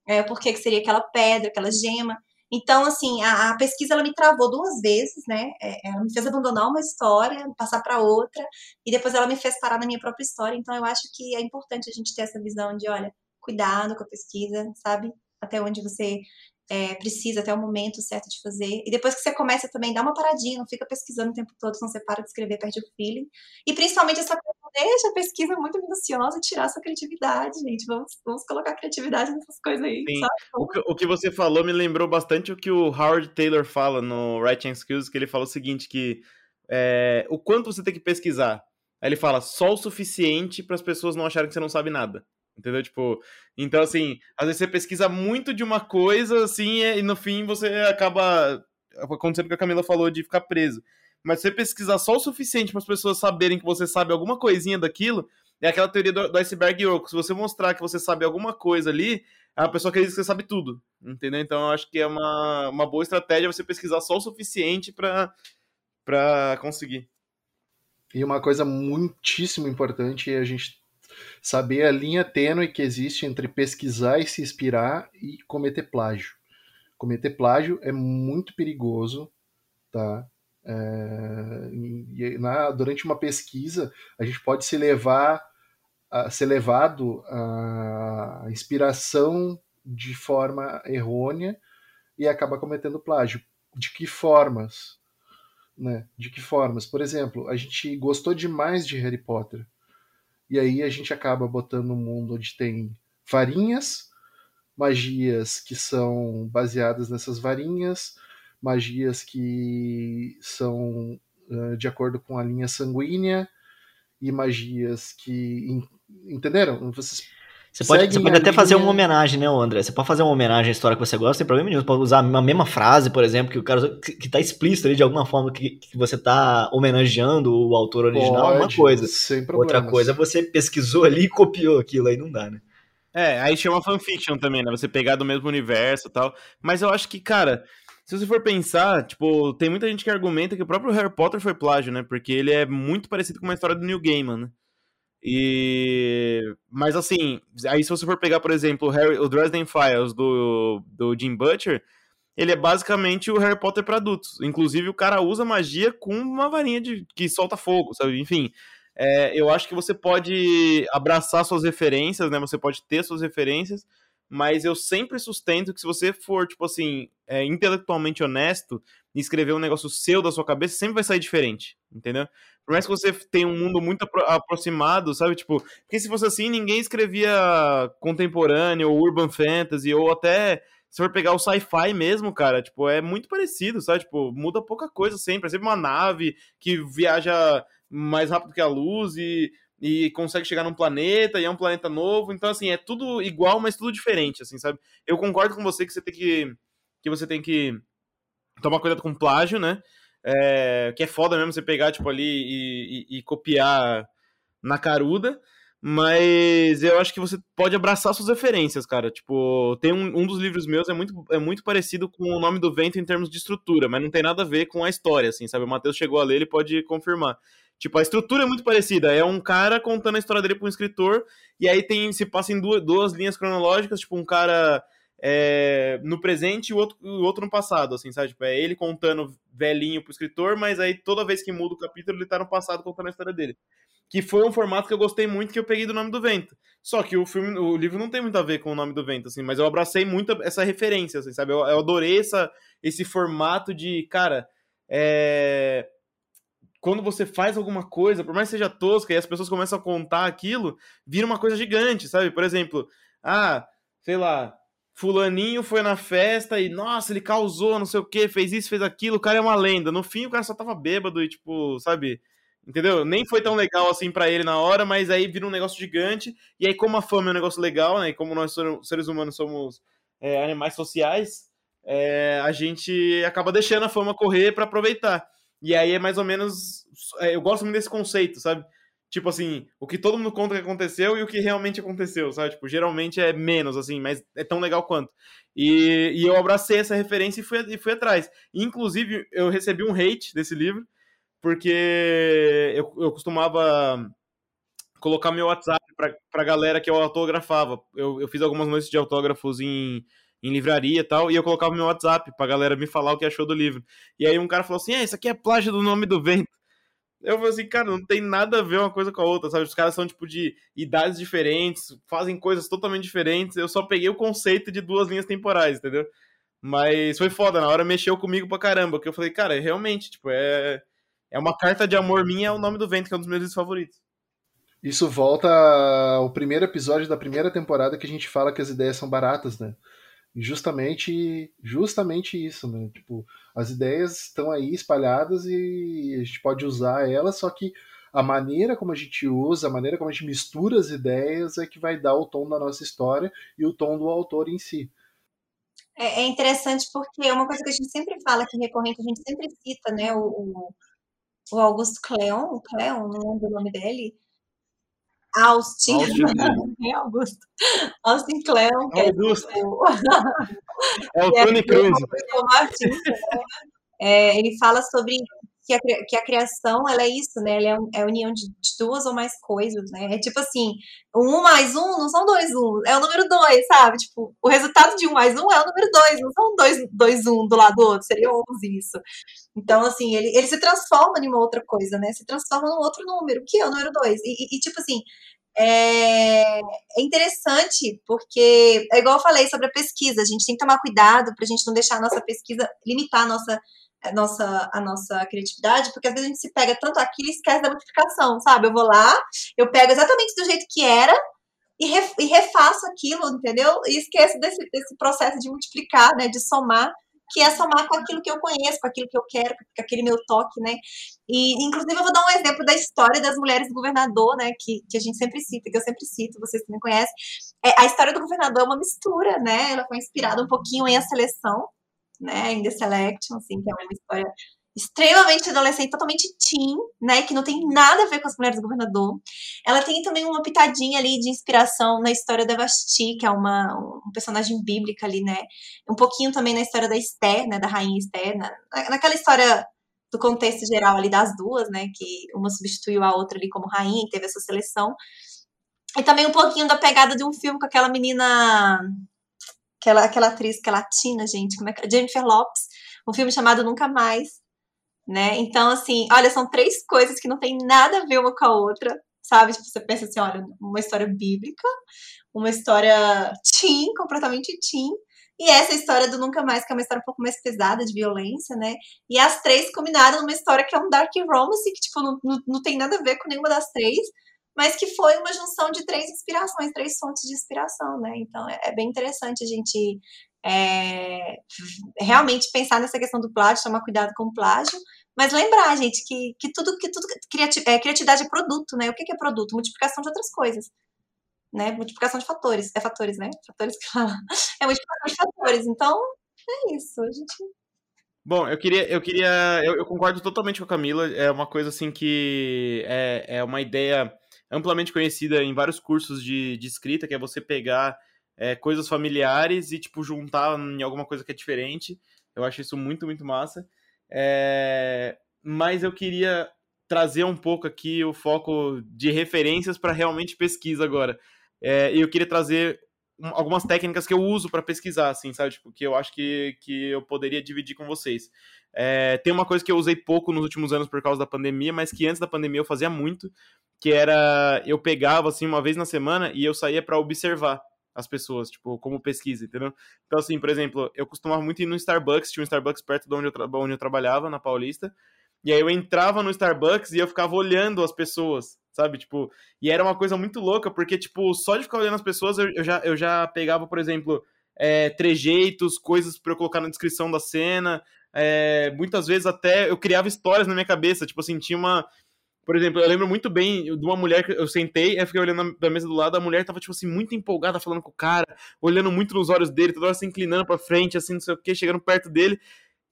é, o porquê que seria aquela pedra, aquela gema. Então, assim, a, a, pesquisa ela me travou duas vezes, né? É, ela me fez abandonar uma história, passar para outra, e depois ela me fez parar na minha própria história. Então, eu acho que é importante a gente ter essa visão de, olha, cuidado com a pesquisa, sabe? Até onde você é, precisa até o momento certo de fazer. E depois que você começa também, dá uma paradinha, não fica pesquisando o tempo todo, senão você para de escrever, perde o feeling. E principalmente essa deixa a pesquisa muito minuciosa e tirar sua criatividade, gente. Vamos, vamos colocar criatividade nessas coisas aí. O que, o que, você falou me lembrou bastante o que o Howard Taylor fala no Writing Skills, que ele fala o seguinte, que é, o quanto você tem que pesquisar. Aí ele fala só o suficiente para as pessoas não acharem que você não sabe nada. Entendeu? Tipo, então assim, às vezes você pesquisa muito de uma coisa, assim, e no fim você acaba acontecendo o que a Camila falou de ficar preso. Mas você pesquisar só o suficiente para as pessoas saberem que você sabe alguma coisinha daquilo, é aquela teoria do, do iceberg oco. Se você mostrar que você sabe alguma coisa ali, a pessoa acredita que você sabe tudo. Entendeu? Então eu acho que é uma, uma boa estratégia você pesquisar só o suficiente para conseguir. E uma coisa muitíssimo importante é a gente saber a linha tênue que existe entre pesquisar e se inspirar e cometer plágio. Cometer plágio é muito perigoso, tá? É, na, durante uma pesquisa, a gente pode se levar a ser levado à inspiração de forma errônea e acaba cometendo plágio. De que formas? Né? De que formas? Por exemplo, a gente gostou demais de Harry Potter. E aí a gente acaba botando um mundo onde tem varinhas, magias que são baseadas nessas varinhas, magias que são uh, de acordo com a linha sanguínea e magias que. Entenderam? Vocês você pode, você pode até fazer uma homenagem, né, André? Você pode fazer uma homenagem à história que você gosta, sem problema nenhum. Você pode usar a mesma frase, por exemplo, que o cara que está explícito ali de alguma forma que, que você está homenageando o autor original, pode, uma coisa. Sem Outra coisa, você pesquisou ali e copiou aquilo, aí não dá, né? É, aí chama fanfiction também, né? Você pegar do mesmo universo e tal. Mas eu acho que, cara, se você for pensar, tipo, tem muita gente que argumenta que o próprio Harry Potter foi plágio, né? Porque ele é muito parecido com uma história do Neil Gaiman, né? E mas assim, aí se você for pegar, por exemplo, o, Harry, o Dresden Files do, do Jim Butcher, ele é basicamente o Harry Potter para adultos. Inclusive o cara usa magia com uma varinha de que solta fogo, sabe? Enfim, é, eu acho que você pode abraçar suas referências, né? Você pode ter suas referências, mas eu sempre sustento que se você for, tipo assim, é, intelectualmente honesto e escrever um negócio seu da sua cabeça, sempre vai sair diferente, entendeu? Por mais que você tenha um mundo muito apro aproximado, sabe? Tipo, porque se fosse assim, ninguém escrevia contemporâneo, ou urban fantasy, ou até se for pegar o sci-fi mesmo, cara, tipo, é muito parecido, sabe? Tipo, muda pouca coisa sempre. É sempre uma nave que viaja mais rápido que a luz e, e consegue chegar num planeta e é um planeta novo. Então, assim, é tudo igual, mas tudo diferente, assim, sabe? Eu concordo com você que você tem que. que você tem que tomar cuidado com plágio, né? É, que é foda mesmo você pegar, tipo, ali e, e, e copiar na caruda. Mas eu acho que você pode abraçar suas referências, cara. Tipo, tem um, um dos livros meus é muito, é muito parecido com o nome do vento em termos de estrutura, mas não tem nada a ver com a história, assim, sabe? O Matheus chegou a ler, ele pode confirmar. Tipo, a estrutura é muito parecida. É um cara contando a história dele para um escritor, e aí tem se passa em duas, duas linhas cronológicas, tipo, um cara é, no presente e o outro, o outro no passado, assim, sabe? Tipo, é ele contando velhinho pro escritor, mas aí toda vez que muda o capítulo, ele tá no passado contando a história dele que foi um formato que eu gostei muito que eu peguei do Nome do Vento. Só que o filme, o livro não tem muito a ver com o Nome do Vento, assim, mas eu abracei muito essa referência, assim, sabe? Eu, eu adorei essa, esse formato de, cara, é... quando você faz alguma coisa, por mais que seja tosca, e as pessoas começam a contar aquilo, vira uma coisa gigante, sabe? Por exemplo, ah, sei lá, fulaninho foi na festa e, nossa, ele causou, não sei o que, fez isso, fez aquilo, o cara é uma lenda. No fim, o cara só tava bêbado e, tipo, sabe Entendeu? Nem foi tão legal assim para ele na hora, mas aí vira um negócio gigante. E aí, como a fama é um negócio legal, né? E como nós seres humanos somos é, animais sociais, é, a gente acaba deixando a fama correr para aproveitar. E aí é mais ou menos. É, eu gosto muito desse conceito, sabe? Tipo assim, o que todo mundo conta que aconteceu e o que realmente aconteceu, sabe? Tipo, geralmente é menos, assim, mas é tão legal quanto. E, e eu abracei essa referência e fui, e fui atrás. Inclusive, eu recebi um hate desse livro porque eu, eu costumava colocar meu WhatsApp pra, pra galera que eu autografava. Eu, eu fiz algumas noites de autógrafos em, em livraria e tal, e eu colocava meu WhatsApp pra galera me falar o que achou do livro. E aí um cara falou assim: é, isso aqui é plágio do nome do vento. Eu falei assim, cara, não tem nada a ver uma coisa com a outra, sabe? Os caras são, tipo, de idades diferentes, fazem coisas totalmente diferentes. Eu só peguei o conceito de duas linhas temporais, entendeu? Mas foi foda, na hora mexeu comigo pra caramba, que eu falei, cara, realmente, tipo, é é uma carta de amor minha, é o nome do vento, que é um dos meus favoritos. Isso volta ao primeiro episódio da primeira temporada que a gente fala que as ideias são baratas, né? E justamente, justamente isso, né? Tipo, as ideias estão aí espalhadas e a gente pode usar elas, só que a maneira como a gente usa, a maneira como a gente mistura as ideias é que vai dar o tom da nossa história e o tom do autor em si. É, é interessante porque é uma coisa que a gente sempre fala, que recorrente, a gente sempre cita, né, o, o o Augusto Cleon, Cleon, não lembro o nome dele. Austin. Austin. é Augusto. Austin Cleon. É Augusto. É, é o Tony Cruz. É, ele fala sobre que a, que a criação ela é isso, né? Ela é, é a união de, de, duas ou mais coisas, né? É tipo assim, um mais um não são dois um, é o número dois, sabe? Tipo, o resultado de um mais um é o número dois, não são dois, dois um do lado do outro, seria onze isso. Então, assim, ele, ele se transforma em uma outra coisa, né? Se transforma num outro número, que é o número dois. E, e, e tipo assim, é, é, interessante porque, é igual eu falei sobre a pesquisa, a gente tem que tomar cuidado para a gente não deixar a nossa pesquisa limitar a nossa a nossa, a nossa criatividade, porque às vezes a gente se pega tanto aqui e esquece da multiplicação, sabe? Eu vou lá, eu pego exatamente do jeito que era e, e refaço aquilo, entendeu? E esqueço desse, desse processo de multiplicar, né? De somar, que é somar com aquilo que eu conheço, com aquilo que eu quero, com aquele meu toque, né? E, inclusive, eu vou dar um exemplo da história das mulheres do governador, né? Que, que a gente sempre cita, que eu sempre cito, vocês também conhecem. É, a história do governador é uma mistura, né? Ela foi inspirada um pouquinho em A Seleção, né, em The Selection, assim, que é uma história extremamente adolescente, totalmente teen, né, que não tem nada a ver com as mulheres do governador. Ela tem também uma pitadinha ali de inspiração na história da Vasti, que é uma um personagem bíblica ali, né, um pouquinho também na história da Esther, né, da rainha Esther, na, naquela história do contexto geral ali das duas, né, que uma substituiu a outra ali como rainha e teve essa seleção. E também um pouquinho da pegada de um filme com aquela menina aquela, aquela atriz que é latina, gente, como é que Jennifer Lopes, um filme chamado Nunca Mais, né? Então, assim, olha, são três coisas que não tem nada a ver uma com a outra, sabe? Tipo, você pensa assim, olha, uma história bíblica, uma história teen, completamente teen, e essa história do Nunca Mais, que é uma história um pouco mais pesada de violência, né? E as três combinaram numa história que é um dark romance, que, tipo, não, não, não tem nada a ver com nenhuma das três, mas que foi uma junção de três inspirações, três fontes de inspiração, né? Então é, é bem interessante a gente é, realmente pensar nessa questão do plágio, tomar cuidado com o plágio, mas lembrar, gente, que, que tudo que tudo criati é, criatividade é produto, né? O que é produto? Multiplicação de outras coisas. Né? Multiplicação de fatores. É fatores, né? Fatores que fala. É multiplicação de fatores. Então, é isso. A gente Bom, eu queria, eu queria, eu, eu, concordo totalmente com a Camila. É uma coisa assim que é, é uma ideia amplamente conhecida em vários cursos de, de escrita, que é você pegar é, coisas familiares e, tipo, juntar em alguma coisa que é diferente. Eu acho isso muito, muito massa. É, mas eu queria trazer um pouco aqui o foco de referências para realmente pesquisa agora. É, e eu queria trazer algumas técnicas que eu uso para pesquisar, assim, sabe? Tipo, que eu acho que, que eu poderia dividir com vocês. É, tem uma coisa que eu usei pouco nos últimos anos por causa da pandemia, mas que antes da pandemia eu fazia muito, que era eu pegava assim uma vez na semana e eu saía para observar as pessoas, tipo, como pesquisa, entendeu? Então, assim, por exemplo, eu costumava muito ir no Starbucks, tinha um Starbucks perto de onde eu, onde eu trabalhava, na Paulista, e aí eu entrava no Starbucks e eu ficava olhando as pessoas, sabe? Tipo, e era uma coisa muito louca, porque, tipo, só de ficar olhando as pessoas, eu, eu já, eu já pegava, por exemplo, é, trejeitos, coisas para eu colocar na descrição da cena, é, muitas vezes até eu criava histórias na minha cabeça, tipo assim, tinha uma, por exemplo, eu lembro muito bem de uma mulher que eu sentei, eu fiquei olhando da mesa do lado, a mulher tava, tipo assim, muito empolgada falando com o cara, olhando muito nos olhos dele, toda hora se inclinando pra frente, assim, não sei o que, chegando perto dele,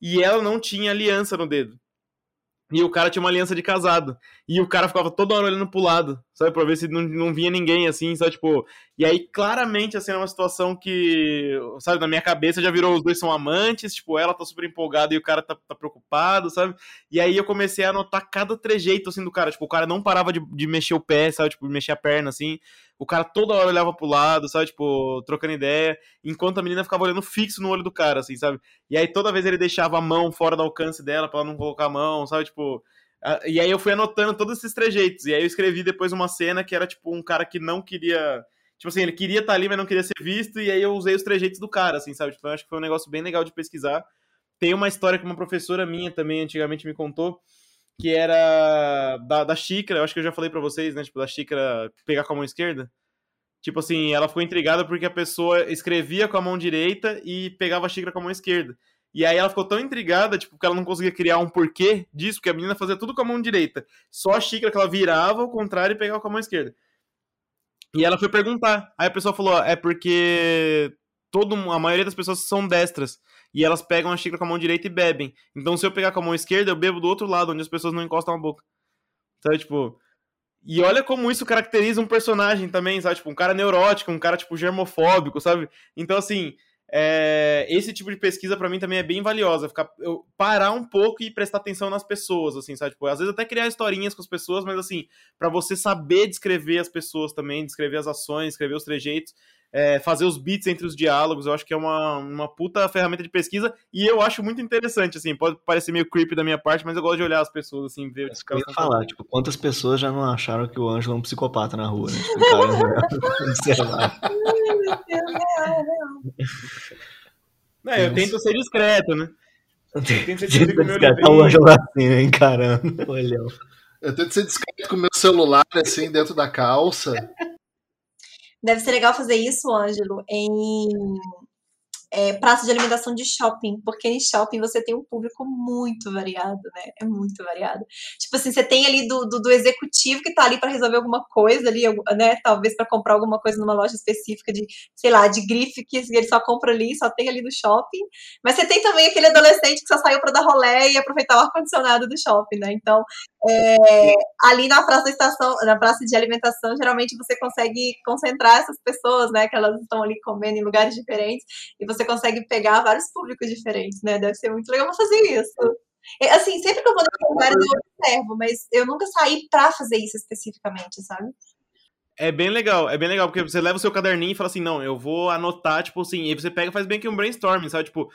e ela não tinha aliança no dedo. E o cara tinha uma aliança de casado. E o cara ficava toda hora olhando pro lado, sabe? Pra ver se não, não vinha ninguém, assim, sabe? Tipo. E aí, claramente, assim, é uma situação que, sabe, na minha cabeça já virou os dois são amantes, tipo, ela tá super empolgada e o cara tá, tá preocupado, sabe? E aí eu comecei a anotar cada trejeito, assim, do cara. Tipo, o cara não parava de, de mexer o pé, sabe? Tipo, mexer a perna, assim. O cara toda hora olhava pro lado, sabe? Tipo, trocando ideia, enquanto a menina ficava olhando fixo no olho do cara, assim, sabe? E aí toda vez ele deixava a mão fora do alcance dela pra ela não colocar a mão, sabe? Tipo. E aí eu fui anotando todos esses trejeitos. E aí eu escrevi depois uma cena que era, tipo, um cara que não queria. Tipo assim, ele queria estar tá ali, mas não queria ser visto. E aí eu usei os trejeitos do cara, assim, sabe? Tipo, eu acho que foi um negócio bem legal de pesquisar. Tem uma história que uma professora minha também antigamente me contou que era da, da xícara, eu acho que eu já falei para vocês, né? Tipo, da xícara pegar com a mão esquerda. Tipo assim, ela ficou intrigada porque a pessoa escrevia com a mão direita e pegava a xícara com a mão esquerda. E aí ela ficou tão intrigada, tipo, que ela não conseguia criar um porquê disso, porque a menina fazia tudo com a mão direita. Só a xícara que ela virava ao contrário e pegava com a mão esquerda. E ela foi perguntar. Aí a pessoa falou: é porque todo, a maioria das pessoas são destras. E elas pegam a xícara com a mão direita e bebem. Então, se eu pegar com a mão esquerda, eu bebo do outro lado, onde as pessoas não encostam a boca. Então, tipo. E olha como isso caracteriza um personagem também, sabe? Tipo, um cara neurótico, um cara, tipo, germofóbico, sabe? Então, assim, é, esse tipo de pesquisa para mim também é bem valiosa, ficar, eu parar um pouco e prestar atenção nas pessoas, assim, sabe? Tipo, às vezes até criar historinhas com as pessoas, mas assim, para você saber descrever as pessoas também, descrever as ações, descrever os trejeitos, é, fazer os beats entre os diálogos, eu acho que é uma, uma puta ferramenta de pesquisa e eu acho muito interessante, assim, pode parecer meio creepy da minha parte, mas eu gosto de olhar as pessoas, assim, ver o que eu ia falar, tipo, quantas pessoas já não acharam que o Ângelo é um psicopata na rua, né? Tipo, cara, não, eu tento ser discreto, né? Eu tento ser discreto, o Ângelo assim, né? encarando, olhão. Eu tento ser discreto com o meu celular, assim, dentro da calça. Deve ser legal fazer isso, Ângelo, em é, praça de alimentação de shopping, porque em shopping você tem um público muito variado, né? É muito variado. Tipo assim, você tem ali do, do, do executivo que tá ali para resolver alguma coisa ali, né? Talvez para comprar alguma coisa numa loja específica de, sei lá, de grife que ele só compra ali, só tem ali no shopping. Mas você tem também aquele adolescente que só saiu para dar rolé e aproveitar o ar-condicionado do shopping, né? Então, é, ali na praça da estação, na praça de alimentação, geralmente você consegue concentrar essas pessoas, né? Que elas estão ali comendo em lugares diferentes e você consegue pegar vários públicos diferentes, né? Deve ser muito legal fazer isso. É, assim, sempre que eu vou nesses lugares eu observo, mas eu nunca saí para fazer isso especificamente, sabe? É bem legal, é bem legal, porque você leva o seu caderninho e fala assim, não, eu vou anotar, tipo assim, e você pega faz bem que um brainstorming, sabe? Tipo,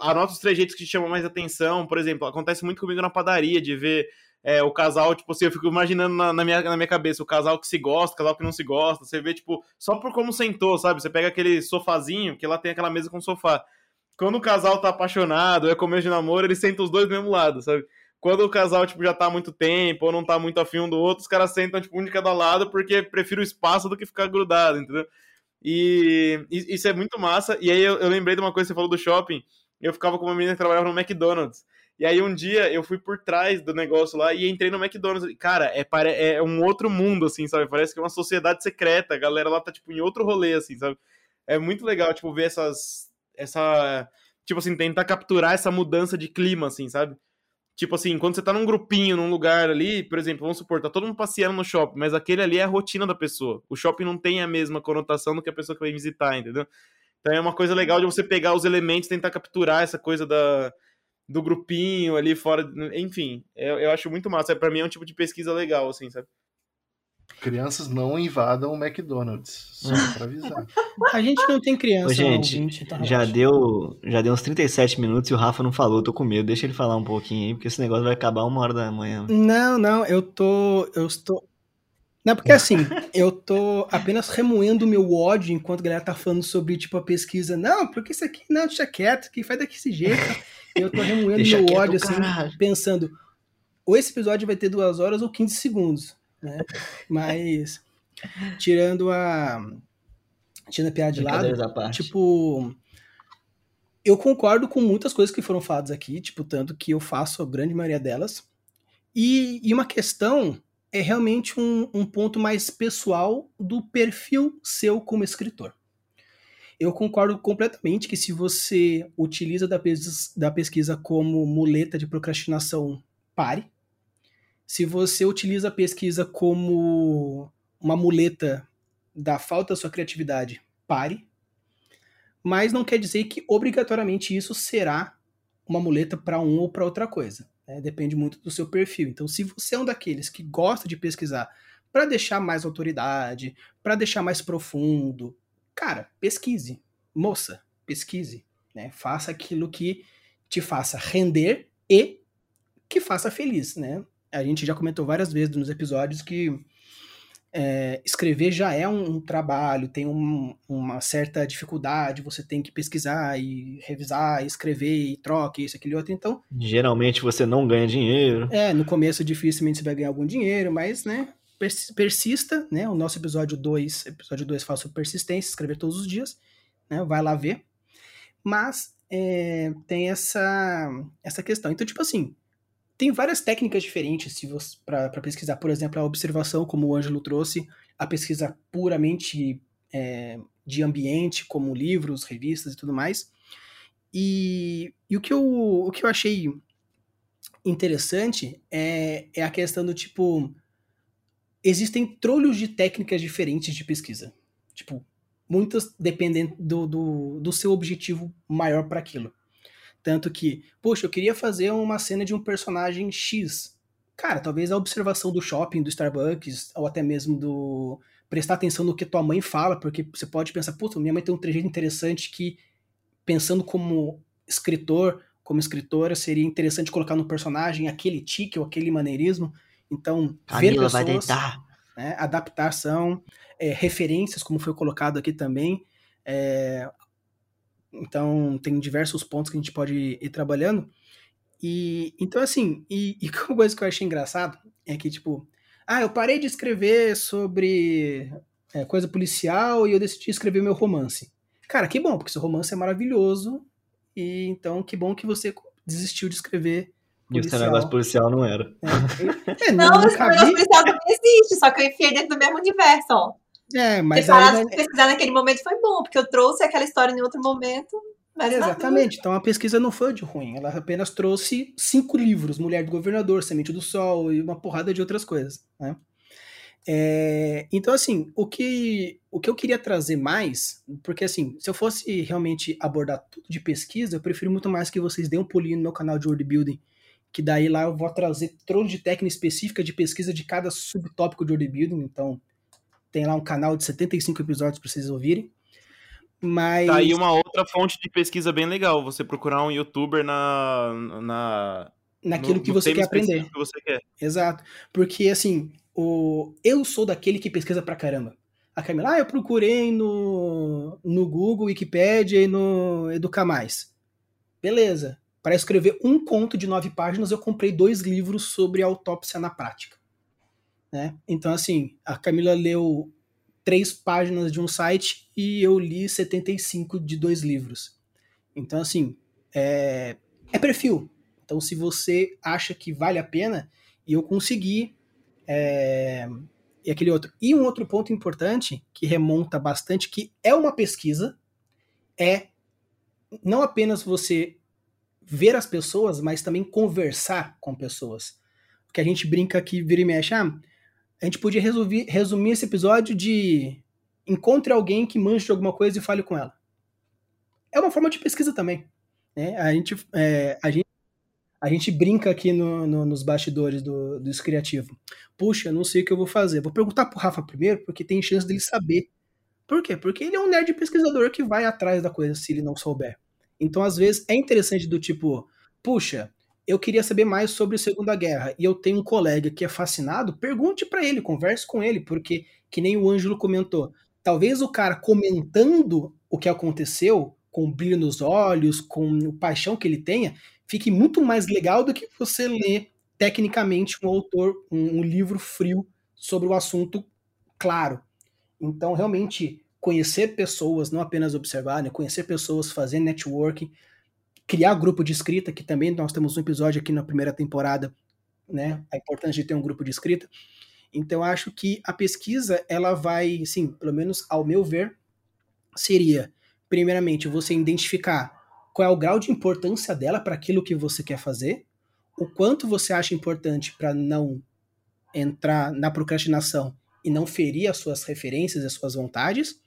anota os trejeitos que te chamam mais atenção, por exemplo, acontece muito comigo na padaria, de ver é, o casal, tipo assim, eu fico imaginando na, na, minha, na minha cabeça o casal que se gosta, o casal que não se gosta, você vê, tipo, só por como sentou, sabe? Você pega aquele sofazinho, que lá tem aquela mesa com sofá. Quando o casal tá apaixonado, é começo de namoro, eles sentam os dois do mesmo lado, sabe? Quando o casal, tipo, já tá há muito tempo, ou não tá muito afim um do outro, os caras sentam, tipo, um de cada lado, porque prefiro o espaço do que ficar grudado, entendeu? E isso é muito massa. E aí eu, eu lembrei de uma coisa que você falou do shopping. Eu ficava com uma menina que trabalhava no McDonald's. E aí um dia eu fui por trás do negócio lá e entrei no McDonald's. Cara, é, é um outro mundo, assim, sabe? Parece que é uma sociedade secreta. A galera lá tá, tipo, em outro rolê, assim, sabe? É muito legal, tipo, ver essas. Essa. Tipo assim, tentar capturar essa mudança de clima, assim, sabe? Tipo assim, quando você tá num grupinho, num lugar ali, por exemplo, vamos supor, tá todo mundo passeando no shopping, mas aquele ali é a rotina da pessoa. O shopping não tem a mesma conotação do que a pessoa que vai visitar, entendeu? Então é uma coisa legal de você pegar os elementos, tentar capturar essa coisa da, do grupinho ali fora. Enfim, eu, eu acho muito massa. Para mim é um tipo de pesquisa legal, assim, sabe? Crianças não invadam o McDonald's, só pra avisar. A gente não tem criança. Ô, gente, ouvinte, tá já, deu, já deu uns 37 minutos e o Rafa não falou, tô com medo. Deixa ele falar um pouquinho aí, porque esse negócio vai acabar uma hora da manhã. Não, não, eu tô. Eu estou. Não, porque assim, eu tô apenas remoendo o meu ódio enquanto a galera tá falando sobre, tipo, a pesquisa. Não, porque isso aqui não, deixa quieto, que faz desse jeito. Eu tô remoendo deixa meu ódio, assim, caralho. pensando, ou esse episódio vai ter duas horas ou 15 segundos, né? Mas, tirando a... Tirando a piada de lado, tipo... Eu concordo com muitas coisas que foram faladas aqui, tipo, tanto que eu faço a grande maioria delas. E, e uma questão é realmente um, um ponto mais pessoal do perfil seu como escritor. Eu concordo completamente que se você utiliza da pesquisa, da pesquisa como muleta de procrastinação, pare. Se você utiliza a pesquisa como uma muleta da falta da sua criatividade, pare. Mas não quer dizer que obrigatoriamente isso será uma muleta para um ou para outra coisa. Né? Depende muito do seu perfil. Então, se você é um daqueles que gosta de pesquisar para deixar mais autoridade, para deixar mais profundo, cara, pesquise. Moça, pesquise. Né? Faça aquilo que te faça render e que faça feliz. Né? A gente já comentou várias vezes nos episódios que é, escrever já é um, um trabalho, tem um, uma certa dificuldade, você tem que pesquisar e revisar, e escrever e troca, isso, aquele outro, então... Geralmente você não ganha dinheiro. É, no começo dificilmente você vai ganhar algum dinheiro, mas, né, persista, né, o nosso episódio 2, episódio 2 fala sobre persistência, escrever todos os dias, né, vai lá ver, mas é, tem essa, essa questão. Então, tipo assim, tem várias técnicas diferentes para pesquisar. Por exemplo, a observação, como o Ângelo trouxe, a pesquisa puramente é, de ambiente, como livros, revistas e tudo mais. E, e o, que eu, o que eu achei interessante é, é a questão do tipo. Existem trolhos de técnicas diferentes de pesquisa. Tipo, muitas dependendo do, do, do seu objetivo maior para aquilo. Tanto que, poxa, eu queria fazer uma cena de um personagem X. Cara, talvez a observação do shopping, do Starbucks, ou até mesmo do. prestar atenção no que tua mãe fala, porque você pode pensar, puta, minha mãe tem um trejeito interessante que, pensando como escritor, como escritora, seria interessante colocar no personagem aquele tique ou aquele maneirismo. Então, Camila ver pessoas, vai deitar. Né, adaptação, é, referências, como foi colocado aqui também. É, então, tem diversos pontos que a gente pode ir trabalhando. E então, assim, e, e uma coisa que eu achei engraçado é que, tipo, ah, eu parei de escrever sobre é, coisa policial e eu decidi escrever meu romance. Cara, que bom, porque seu romance é maravilhoso. E então, que bom que você desistiu de escrever. Policial. E o seu negócio policial não era. É, é, não, não, esse negócio policial não existe, só que eu enfiei dentro do mesmo universo, ó. É, mas. Ter parado de pesquisar naquele momento foi bom, porque eu trouxe aquela história em outro momento. Mas Exatamente. Então a pesquisa não foi de ruim. Ela apenas trouxe cinco livros: Mulher do Governador, Semente do Sol e uma porrada de outras coisas. Né? É, então, assim, o que, o que eu queria trazer mais, porque assim, se eu fosse realmente abordar tudo de pesquisa, eu prefiro muito mais que vocês deem um pulinho no meu canal de Word Building, que daí lá eu vou trazer trono de técnica específica de pesquisa de cada subtópico de Word Building. Então, Tem lá um canal de 75 episódios para vocês ouvirem. Mas. Tá aí uma outra fonte de pesquisa bem legal. Você procurar um youtuber na. na naquilo no, que você quer aprender. que você quer. Exato. Porque, assim, o... eu sou daquele que pesquisa pra caramba. A Camila, ah, eu procurei no, no Google, Wikipedia e no Educar Mais. Beleza. Para escrever um conto de nove páginas, eu comprei dois livros sobre autópsia na prática. Né? Então, assim, a Camila leu três páginas de um site e eu li 75 de dois livros. Então, assim, é, é perfil. Então, se você acha que vale a pena, e eu consegui. É, e aquele outro. E um outro ponto importante, que remonta bastante, que é uma pesquisa, é não apenas você ver as pessoas, mas também conversar com pessoas. Porque a gente brinca que vira e mexe, ah, a gente podia resolver, resumir esse episódio de encontre alguém que manje de alguma coisa e fale com ela. É uma forma de pesquisa também. Né? A, gente, é, a, gente, a gente brinca aqui no, no, nos bastidores do, do Criativo. Puxa, não sei o que eu vou fazer. Vou perguntar pro Rafa primeiro, porque tem chance dele saber. Por quê? Porque ele é um nerd pesquisador que vai atrás da coisa se ele não souber. Então, às vezes, é interessante do tipo, puxa, eu queria saber mais sobre a Segunda Guerra e eu tenho um colega que é fascinado, pergunte para ele, converse com ele, porque, que nem o Ângelo comentou, talvez o cara comentando o que aconteceu, com brilho nos olhos, com o paixão que ele tenha, fique muito mais legal do que você ler tecnicamente um autor, um, um livro frio sobre o assunto claro. Então, realmente, conhecer pessoas, não apenas observar, né? conhecer pessoas, fazer networking, criar grupo de escrita, que também nós temos um episódio aqui na primeira temporada, né? A importância de ter um grupo de escrita. Então, acho que a pesquisa, ela vai, sim, pelo menos ao meu ver, seria, primeiramente, você identificar qual é o grau de importância dela para aquilo que você quer fazer, o quanto você acha importante para não entrar na procrastinação e não ferir as suas referências e as suas vontades,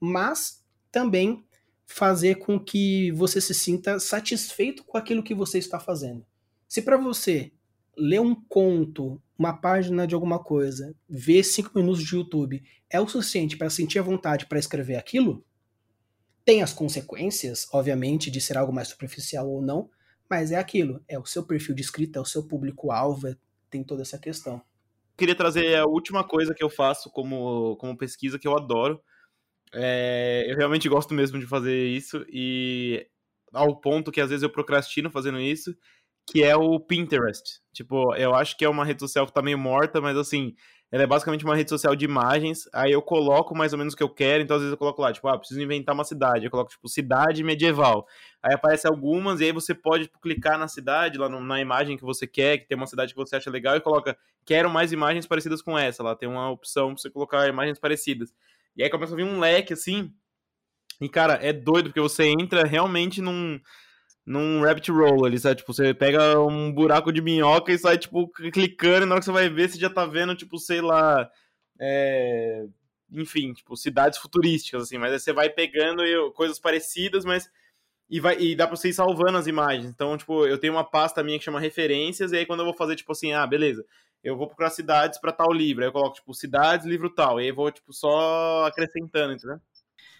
mas também fazer com que você se sinta satisfeito com aquilo que você está fazendo. Se para você ler um conto, uma página de alguma coisa, ver cinco minutos de YouTube é o suficiente para sentir a vontade para escrever aquilo, tem as consequências, obviamente, de ser algo mais superficial ou não, mas é aquilo, é o seu perfil de escrita, é o seu público-alvo, é, tem toda essa questão. Queria trazer a última coisa que eu faço como, como pesquisa que eu adoro, é, eu realmente gosto mesmo de fazer isso e ao ponto que às vezes eu procrastino fazendo isso, que é o Pinterest. Tipo, eu acho que é uma rede social que tá meio morta, mas assim, ela é basicamente uma rede social de imagens, aí eu coloco mais ou menos o que eu quero, então às vezes eu coloco lá, tipo, ah, preciso inventar uma cidade, eu coloco, tipo, cidade medieval. Aí aparece algumas, e aí você pode tipo, clicar na cidade, lá no, na imagem que você quer, que tem uma cidade que você acha legal, e coloca, quero mais imagens parecidas com essa, lá tem uma opção pra você colocar imagens parecidas. E aí começa a vir um leque assim. E, cara, é doido, porque você entra realmente num, num rabbit roll ali, sabe? Tipo, você pega um buraco de minhoca e sai, tipo, clicando, e na hora que você vai ver, você já tá vendo, tipo, sei lá. É... Enfim, tipo, cidades futurísticas, assim, mas aí você vai pegando coisas parecidas, mas. E, vai, e dá pra você ir salvando as imagens. Então, tipo, eu tenho uma pasta minha que chama referências, e aí quando eu vou fazer, tipo assim, ah, beleza, eu vou procurar cidades para tal livro. Aí eu coloco, tipo, cidades, livro tal. E aí vou, tipo, só acrescentando, entendeu?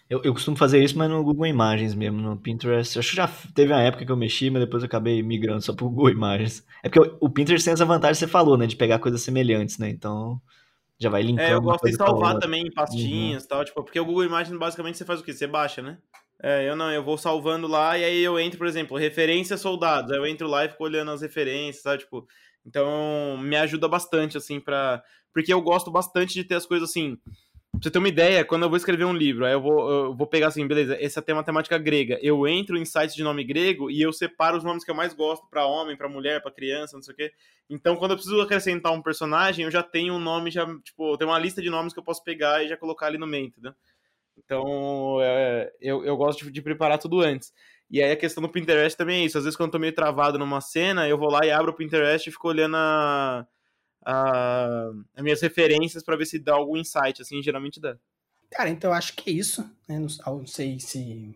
Eu, eu costumo fazer isso, mas no Google Imagens mesmo, no Pinterest. Acho que já teve uma época que eu mexi, mas depois eu acabei migrando só pro Google Imagens. É porque o, o Pinterest tem essa vantagem que você falou, né? De pegar coisas semelhantes, né? Então já vai linkando. É, eu gosto de salvar também em pastinhas e uhum. tal. Tipo, porque o Google Imagens basicamente você faz o quê? Você baixa, né? É, eu não, eu vou salvando lá e aí eu entro, por exemplo, referência soldados. Aí eu entro lá e fico olhando as referências, sabe? Tipo, então, me ajuda bastante, assim, para Porque eu gosto bastante de ter as coisas assim. Pra você ter uma ideia, quando eu vou escrever um livro, aí eu vou, eu vou pegar assim, beleza, essa tem uma temática grega. Eu entro em sites de nome grego e eu separo os nomes que eu mais gosto para homem, para mulher, para criança, não sei o quê. Então, quando eu preciso acrescentar um personagem, eu já tenho um nome, já, tipo, tem uma lista de nomes que eu posso pegar e já colocar ali no meio, entendeu? Então, é, eu, eu gosto de, de preparar tudo antes. E aí a questão do Pinterest também é isso. Às vezes quando eu tô meio travado numa cena, eu vou lá e abro o Pinterest e fico olhando a, a, as minhas referências para ver se dá algum insight, assim, geralmente dá. Cara, então eu acho que é isso. Né? Não, não sei se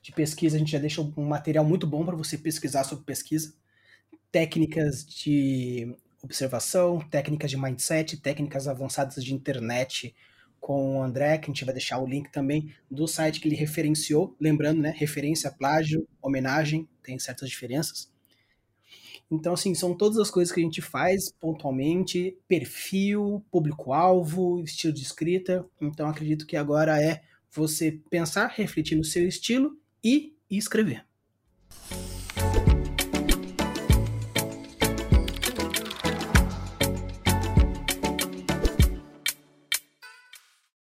de pesquisa a gente já deixa um material muito bom para você pesquisar sobre pesquisa. Técnicas de observação, técnicas de mindset, técnicas avançadas de internet, com o André, que a gente vai deixar o link também do site que ele referenciou. Lembrando, né? Referência, plágio, homenagem, tem certas diferenças. Então, assim, são todas as coisas que a gente faz pontualmente: perfil, público-alvo, estilo de escrita. Então, acredito que agora é você pensar, refletir no seu estilo e escrever.